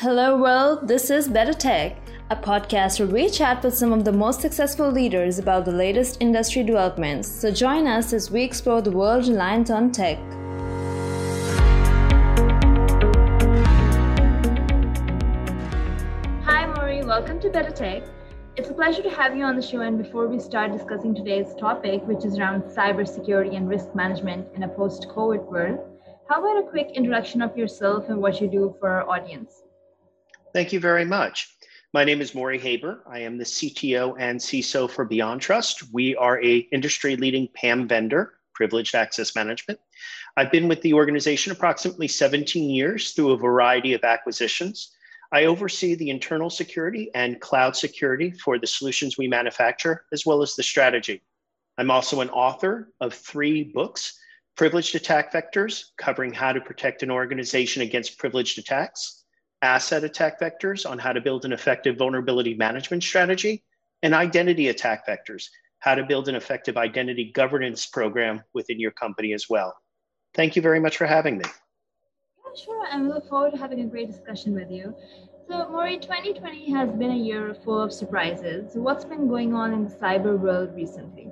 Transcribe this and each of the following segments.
Hello, world. This is Better Tech, a podcast where we chat with some of the most successful leaders about the latest industry developments. So join us as we explore the world reliant on tech. Hi, Morey. Welcome to Better Tech. It's a pleasure to have you on the show. And before we start discussing today's topic, which is around cybersecurity and risk management in a post COVID world, how about a quick introduction of yourself and what you do for our audience? Thank you very much. My name is Morey Haber. I am the CTO and CISO for BeyondTrust. We are a industry leading PAM vendor, privileged access management. I've been with the organization approximately 17 years through a variety of acquisitions. I oversee the internal security and cloud security for the solutions we manufacture, as well as the strategy. I'm also an author of three books Privileged Attack Vectors, covering how to protect an organization against privileged attacks, Asset Attack Vectors, on how to build an effective vulnerability management strategy, and Identity Attack Vectors, how to build an effective identity governance program within your company as well. Thank you very much for having me. Yeah, sure, and we look forward to having a great discussion with you. So, Morey, 2020 has been a year full of surprises. What's been going on in the cyber world recently?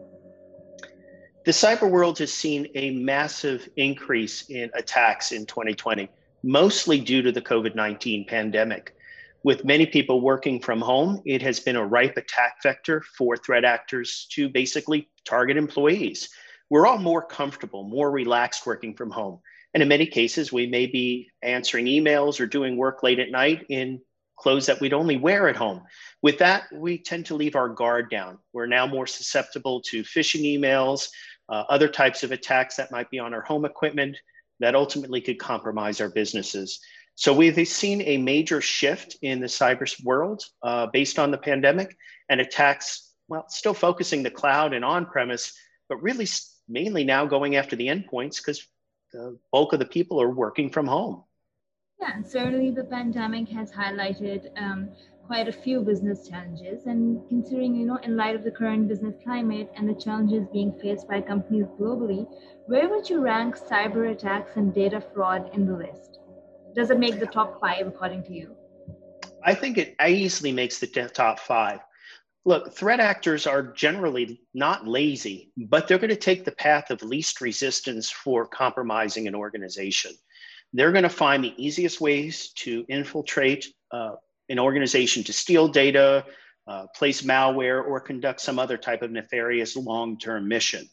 The cyber world has seen a massive increase in attacks in 2020, mostly due to the COVID 19 pandemic. With many people working from home, it has been a ripe attack vector for threat actors to basically target employees. We're all more comfortable, more relaxed working from home. And in many cases, we may be answering emails or doing work late at night in clothes that we'd only wear at home. With that, we tend to leave our guard down. We're now more susceptible to phishing emails, uh, other types of attacks that might be on our home equipment that ultimately could compromise our businesses. So we've seen a major shift in the cyber world uh, based on the pandemic and attacks, well, still focusing the cloud and on premise, but really mainly now going after the endpoints because the bulk of the people are working from home. Yeah, certainly the pandemic has highlighted um, quite a few business challenges. And considering, you know, in light of the current business climate and the challenges being faced by companies globally, where would you rank cyber attacks and data fraud in the list? Does it make the top five according to you? I think it easily makes the top five. Look, threat actors are generally not lazy, but they're going to take the path of least resistance for compromising an organization. They're going to find the easiest ways to infiltrate uh, an organization to steal data, uh, place malware, or conduct some other type of nefarious long term mission.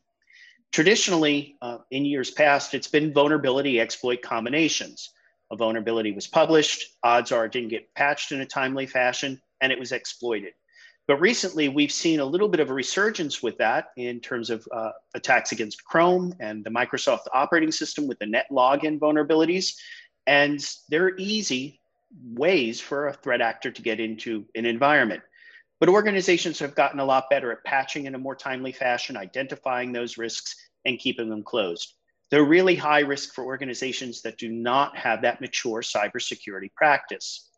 Traditionally, uh, in years past, it's been vulnerability exploit combinations. A vulnerability was published, odds are it didn't get patched in a timely fashion, and it was exploited. But recently, we've seen a little bit of a resurgence with that in terms of uh, attacks against Chrome and the Microsoft operating system with the Netlogon vulnerabilities. And they're easy ways for a threat actor to get into an environment. But organizations have gotten a lot better at patching in a more timely fashion, identifying those risks, and keeping them closed. They're really high risk for organizations that do not have that mature cybersecurity practice.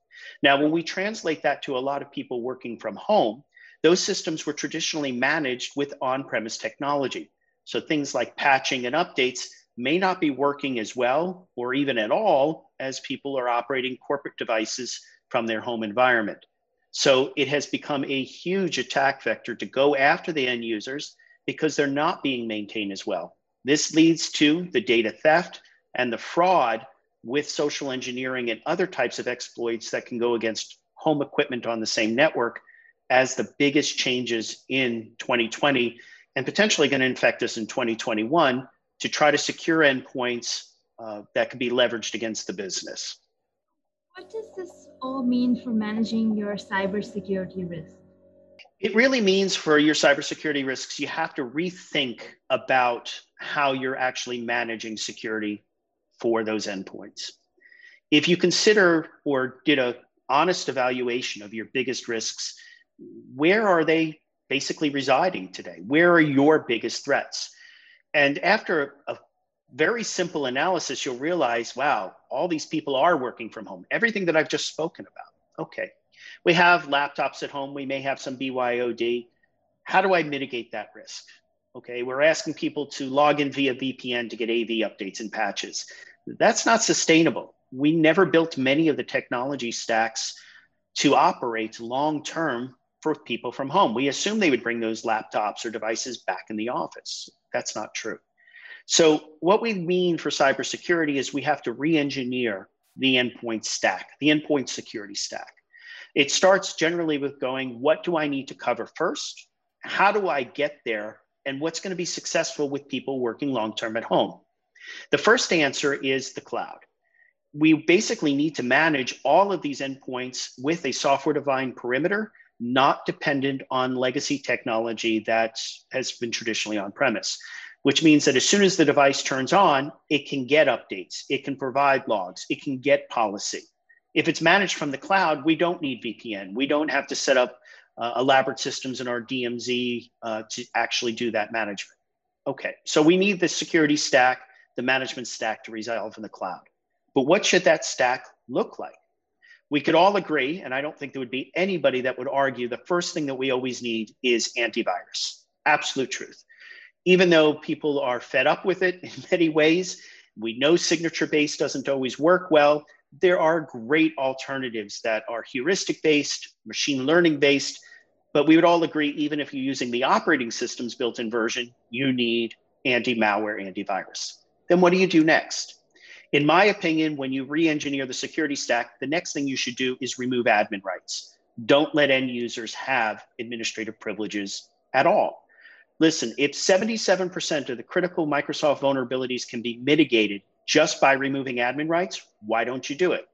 Now, when we translate that to a lot of people working from home, those systems were traditionally managed with on premise technology. So things like patching and updates may not be working as well or even at all as people are operating corporate devices from their home environment. So it has become a huge attack vector to go after the end users because they're not being maintained as well. This leads to the data theft and the fraud with social engineering and other types of exploits that can go against home equipment on the same network as the biggest changes in 2020 and potentially going to infect us in 2021 to try to secure endpoints uh, that can be leveraged against the business. What does this all mean for managing your cybersecurity risk? It really means for your cybersecurity risks, you have to rethink about how you're actually managing security for those endpoints. If you consider or did a honest evaluation of your biggest risks, where are they basically residing today? Where are your biggest threats? And after a very simple analysis, you'll realize, wow, all these people are working from home. Everything that I've just spoken about. Okay. We have laptops at home. We may have some BYOD. How do I mitigate that risk? Okay, we're asking people to log in via VPN to get AV updates and patches. That's not sustainable. we never built many of the technology stacks to operate long term for people from home. We assume they would bring those laptops or devices back in the office. That's not true. So, what we mean for cybersecurity is we have to re engineer the endpoint stack, the endpoint security stack. It starts generally with going, what do I need to cover first? How do I get there? And what's going to be successful with people working long term at home? The first answer is the cloud. We basically need to manage all of these endpoints with a software defined perimeter, not dependent on legacy technology that has been traditionally on premise which means that as soon as the device turns on, it can get updates, it can provide logs, it can get policy. If it's managed from the cloud, we don't need VPN. We don't have to set up uh, elaborate systems in our DMZ uh, to actually do that management. Okay, so we need the security stack, the management stack to resolve in the cloud. But what should that stack look like? We could all agree, and I don't think there would be anybody that would argue the first thing that we always need is antivirus. Absolute truth even though people are fed up with it in many ways, we know signature based doesn't always work well. There are great alternatives that are heuristic based, machine learning based, but we would all agree, even if you're using the operating system's built in version, you need anti malware, antivirus. Then what do you do next? In my opinion, when you re engineer the security stack, the next thing you should do is remove admin rights. Don't let end users have administrative privileges at all. Listen, if 77% of the critical Microsoft vulnerabilities can be mitigated just by removing admin rights, why don't you do it?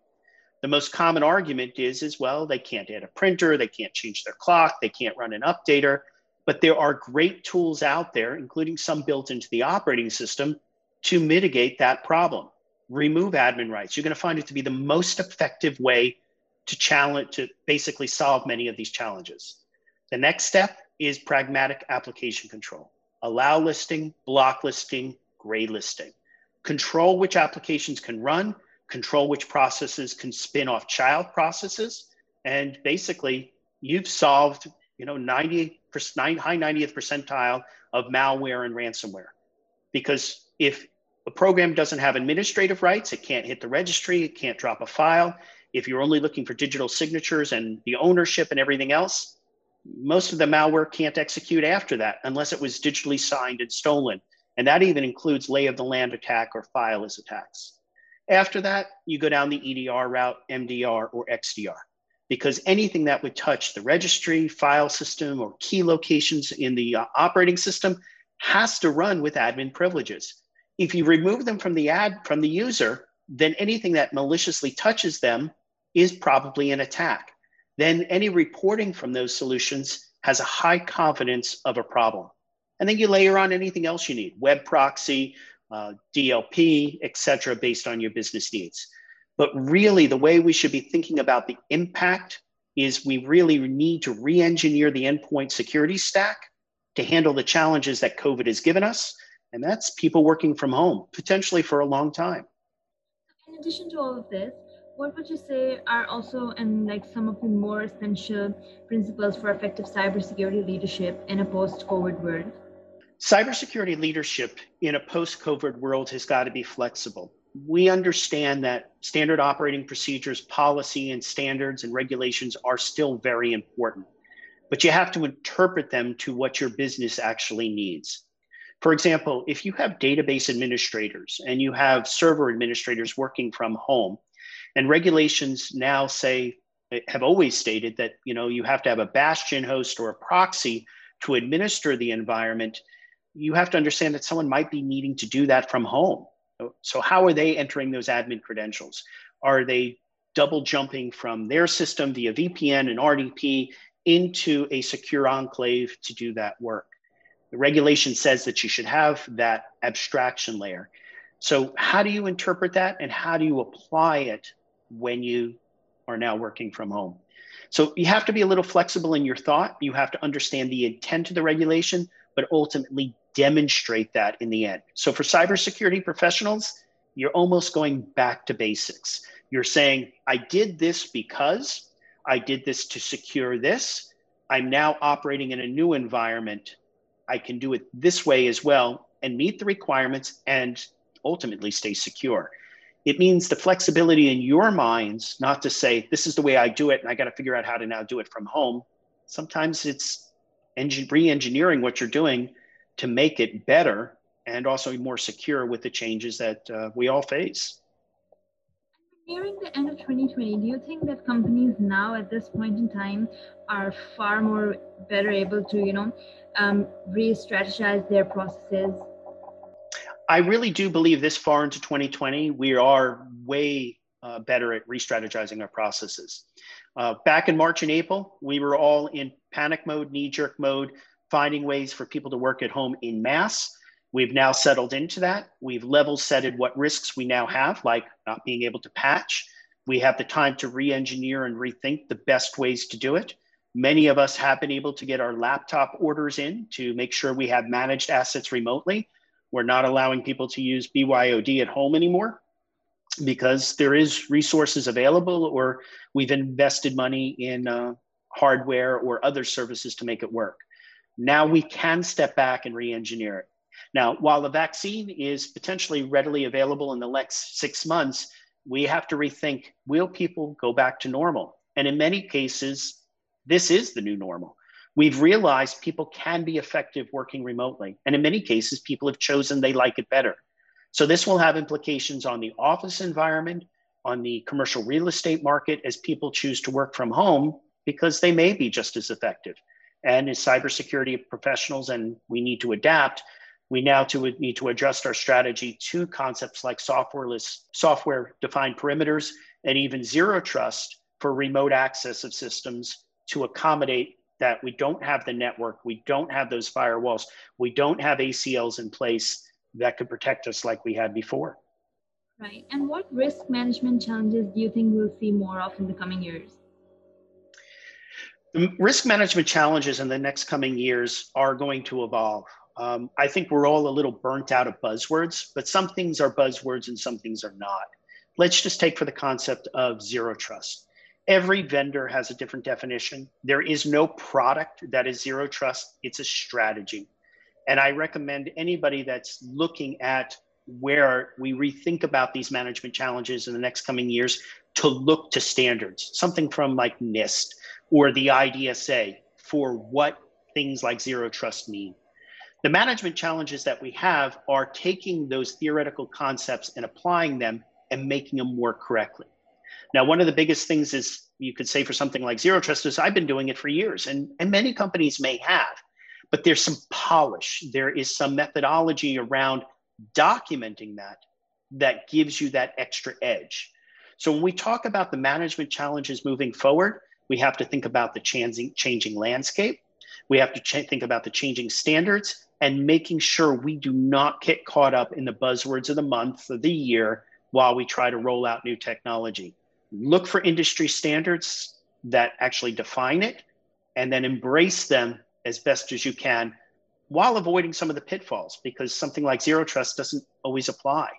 The most common argument is, is well, they can't add a printer, they can't change their clock, they can't run an updater. But there are great tools out there, including some built into the operating system, to mitigate that problem. Remove admin rights. You're going to find it to be the most effective way to challenge to basically solve many of these challenges. The next step is pragmatic application control. Allow listing, block listing, gray listing. Control which applications can run, control which processes can spin off child processes, and basically you've solved, you know, 90 high 90th percentile of malware and ransomware. Because if a program doesn't have administrative rights, it can't hit the registry, it can't drop a file. If you're only looking for digital signatures and the ownership and everything else, most of the malware can't execute after that unless it was digitally signed and stolen. And that even includes lay of the land attack or fileless attacks. After that, you go down the EDR route, MDR, or XDR, because anything that would touch the registry, file system, or key locations in the uh, operating system has to run with admin privileges. If you remove them from the ad from the user, then anything that maliciously touches them is probably an attack then any reporting from those solutions has a high confidence of a problem. And then you layer on anything else you need, web proxy, uh, DLP, et cetera, based on your business needs. But really, the way we should be thinking about the impact is we really need to re engineer the endpoint security stack to handle the challenges that COVID has given us. And that's people working from home, potentially for a long time. In addition to all of this, what would you say are also and like some of the more essential principles for effective cybersecurity leadership in a post-COVID world? Cybersecurity leadership in a post-COVID world has got to be flexible. We understand that standard operating procedures, policy, and standards and regulations are still very important, but you have to interpret them to what your business actually needs. For example, if you have database administrators and you have server administrators working from home, and regulations now say, have always stated that you know you have to have a bastion host or a proxy to administer the environment. You have to understand that someone might be needing to do that from home. So how are they entering those admin credentials? Are they double jumping from their system via VPN and RDP into a secure enclave to do that work? The regulation says that you should have that abstraction layer. So, how do you interpret that and how do you apply it when you are now working from home. So you have to be a little flexible in your thought. You have to understand the intent of the regulation, but ultimately demonstrate that in the end. So for cybersecurity professionals, you're almost going back to basics. You're saying, I did this because I did this to secure this. I'm now operating in a new environment. I can do it this way as well and meet the requirements and ultimately stay secure It means the flexibility in your minds, not to say, this is the way I do it and I got to figure out how to now do it from home. Sometimes it's re engineering what you're doing to make it better and also more secure with the changes that uh, we all face. Nearing the end of 2020, do you think that companies now at this point in time are far more better able to, you know, um, re-strategize their processes? I really do believe this far into 2020, we are way uh, better at re-strategizing our processes. Uh, back in March and April, we were all in panic mode, knee-jerk mode, finding ways for people to work at home in mass. We've now settled into that. We've level setted what risks we now have, like not being able to patch. We have the time to re engineer and rethink the best ways to do it. Many of us have been able to get our laptop orders in to make sure we have managed assets remotely. We're not allowing people to use BYOD at home anymore because there is resources available or we've invested money in uh, hardware or other services to make it work. Now we can step back and re-engineer it. Now, while the vaccine is potentially readily available in the next six months, we have to rethink will people go back to normal? And in many cases, this is the new normal. We've realized people can be effective working remotely. And in many cases, people have chosen they like it better. So this will have implications on the office environment, on the commercial real estate market as people choose to work from home because they may be just as effective. And as cybersecurity professionals, and we need to adapt, we now to, need to adjust our strategy to concepts like softwareless, software-defined perimeters and even zero trust for remote access of systems to accommodate that we don't have the network, we don't have those firewalls, we don't have ACLs in place that could protect us like we had before. Right. And what risk management challenges do you think we'll see more of in the coming years? The risk management challenges in the next coming years are going to evolve. Um, I think we're all a little burnt out of buzzwords, but some things are buzzwords and some things are not. Let's just take for the concept of zero trust. Every vendor has a different definition. There is no product that is zero trust, it's a strategy. And I recommend anybody that's looking at where we rethink about these management challenges in the next coming years to look to standards, something from like NIST or the IDSA for what things like zero trust mean. The management challenges that we have are taking those theoretical concepts and applying them and making them work correctly. Now, one of the biggest things is you could say for something like zero trust is I've been doing it for years, and, and many companies may have, but there's some polish. There is some methodology around documenting that that gives you that extra edge. So when we talk about the management challenges moving forward, we have to think about the changing, changing landscape. We have to ch- think about the changing standards and making sure we do not get caught up in the buzzwords of the month of the year while we try to roll out new technology. Look for industry standards that actually define it and then embrace them as best as you can while avoiding some of the pitfalls because something like zero trust doesn't always apply.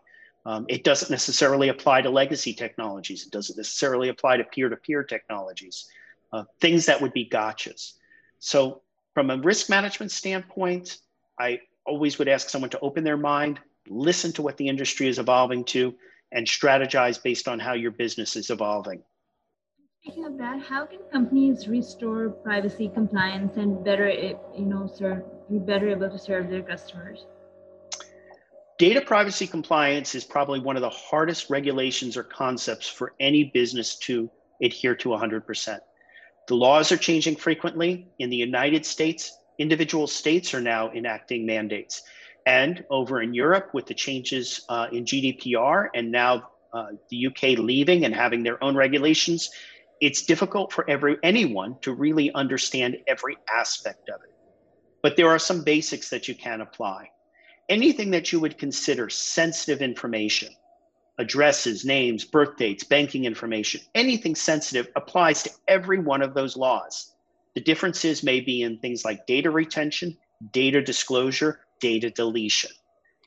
Um, it doesn't necessarily apply to legacy technologies. It doesn't necessarily apply to peer-to-peer technologies, uh, things that would be gotchas. So from a risk management standpoint, I always would ask someone to open their mind, listen to what the industry is evolving to, and strategize based on how your business is evolving. Speaking of that, how can companies restore privacy compliance and better, you know, serve, be better able to serve their customers? Data privacy compliance is probably one of the hardest regulations or concepts for any business to adhere to 100%. The laws are changing frequently. In the United States, individual states are now enacting mandates. And over in Europe, with the changes uh, in GDPR and now uh, the UK leaving and having their own regulations, it's difficult for every anyone to really understand every aspect of it. But there are some basics that you can apply. Anything that you would consider sensitive information, addresses, names, birth dates, banking information, anything sensitive applies to every one of those laws. The differences may be in things like data retention, data disclosure, data deletion.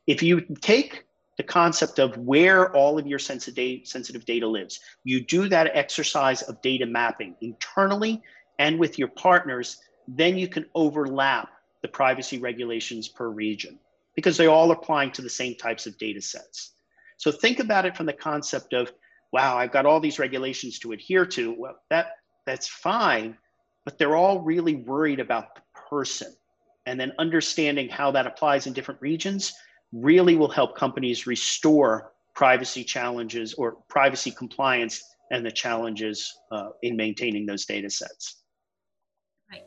If you take the concept of where all of your sensitive data lives, you do that exercise of data mapping internally and with your partners, then you can overlap the privacy regulations per region because they're all applying to the same types of data sets. So think about it from the concept of, wow, I've got all these regulations to adhere to. Well, that that's fine, but they're all really worried about the person. And then understanding how that applies in different regions really will help companies restore privacy challenges or privacy compliance and the challenges uh, in maintaining those data sets. Right.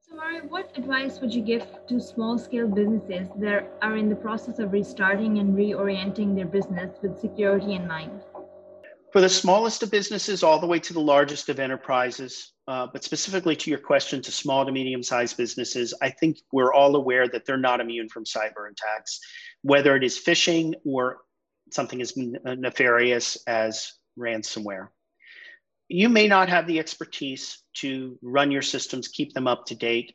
So, Morey, what advice would you give to small scale businesses that are in the process of restarting and reorienting their business with security in mind? For the smallest of businesses, all the way to the largest of enterprises, uh, but specifically to your question to small to medium sized businesses, I think we're all aware that they're not immune from cyber attacks, whether it is phishing or something as nefarious as ransomware. You may not have the expertise to run your systems, keep them up to date.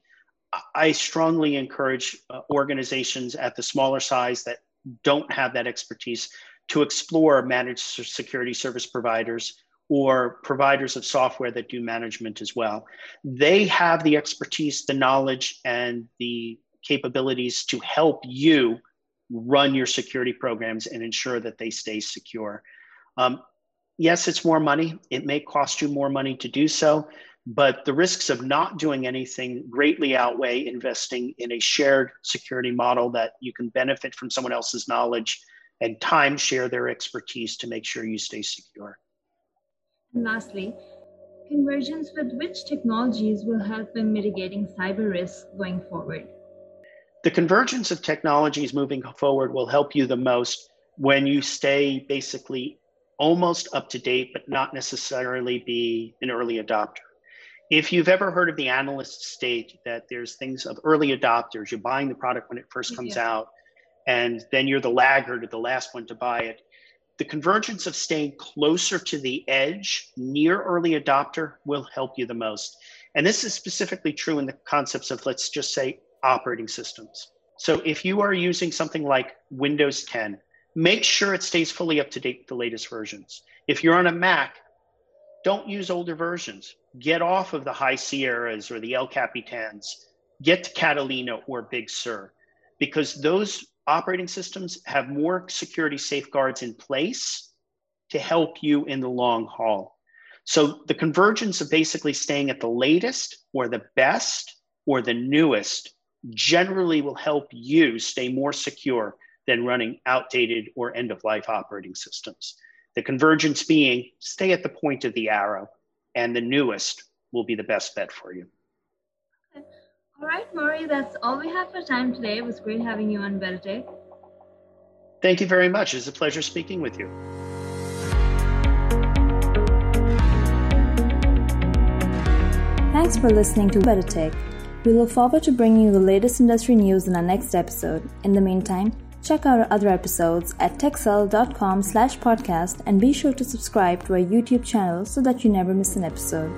I strongly encourage uh, organizations at the smaller size that don't have that expertise to explore managed security service providers or providers of software that do management as well. They have the expertise, the knowledge, and the capabilities to help you run your security programs and ensure that they stay secure. Um, yes, it's more money. It may cost you more money to do so, but the risks of not doing anything greatly outweigh investing in a shared security model that you can benefit from someone else's knowledge and time share their expertise to make sure you stay secure. And lastly, convergence with which technologies will help in mitigating cyber risks going forward? The convergence of technologies moving forward will help you the most when you stay basically almost up to date, but not necessarily be an early adopter. If you've ever heard of the analyst state that there's things of early adopters, you're buying the product when it first comes yeah. out, and then you're the laggard or the last one to buy it. The convergence of staying closer to the edge, near early adopter, will help you the most. And this is specifically true in the concepts of, let's just say, operating systems. So if you are using something like Windows 10, make sure it stays fully up to date with the latest versions. If you're on a Mac, don't use older versions. Get off of the High Sierras or the El Capitans. Get to Catalina or Big Sur because those operating systems have more security safeguards in place to help you in the long haul. So the convergence of basically staying at the latest or the best or the newest generally will help you stay more secure than running outdated or end of life operating systems. The convergence being stay at the point of the arrow, and the newest will be the best bet for you. Okay. All right, Morey, that's all we have for time today. It was great having you on BetaTech. Thank you very much. It's a pleasure speaking with you. Thanks for listening to BetaTech. We look forward to bringing you the latest industry news in our next episode. In the meantime, check out our other episodes at techcell.com slash podcast and be sure to subscribe to our YouTube channel so that you never miss an episode.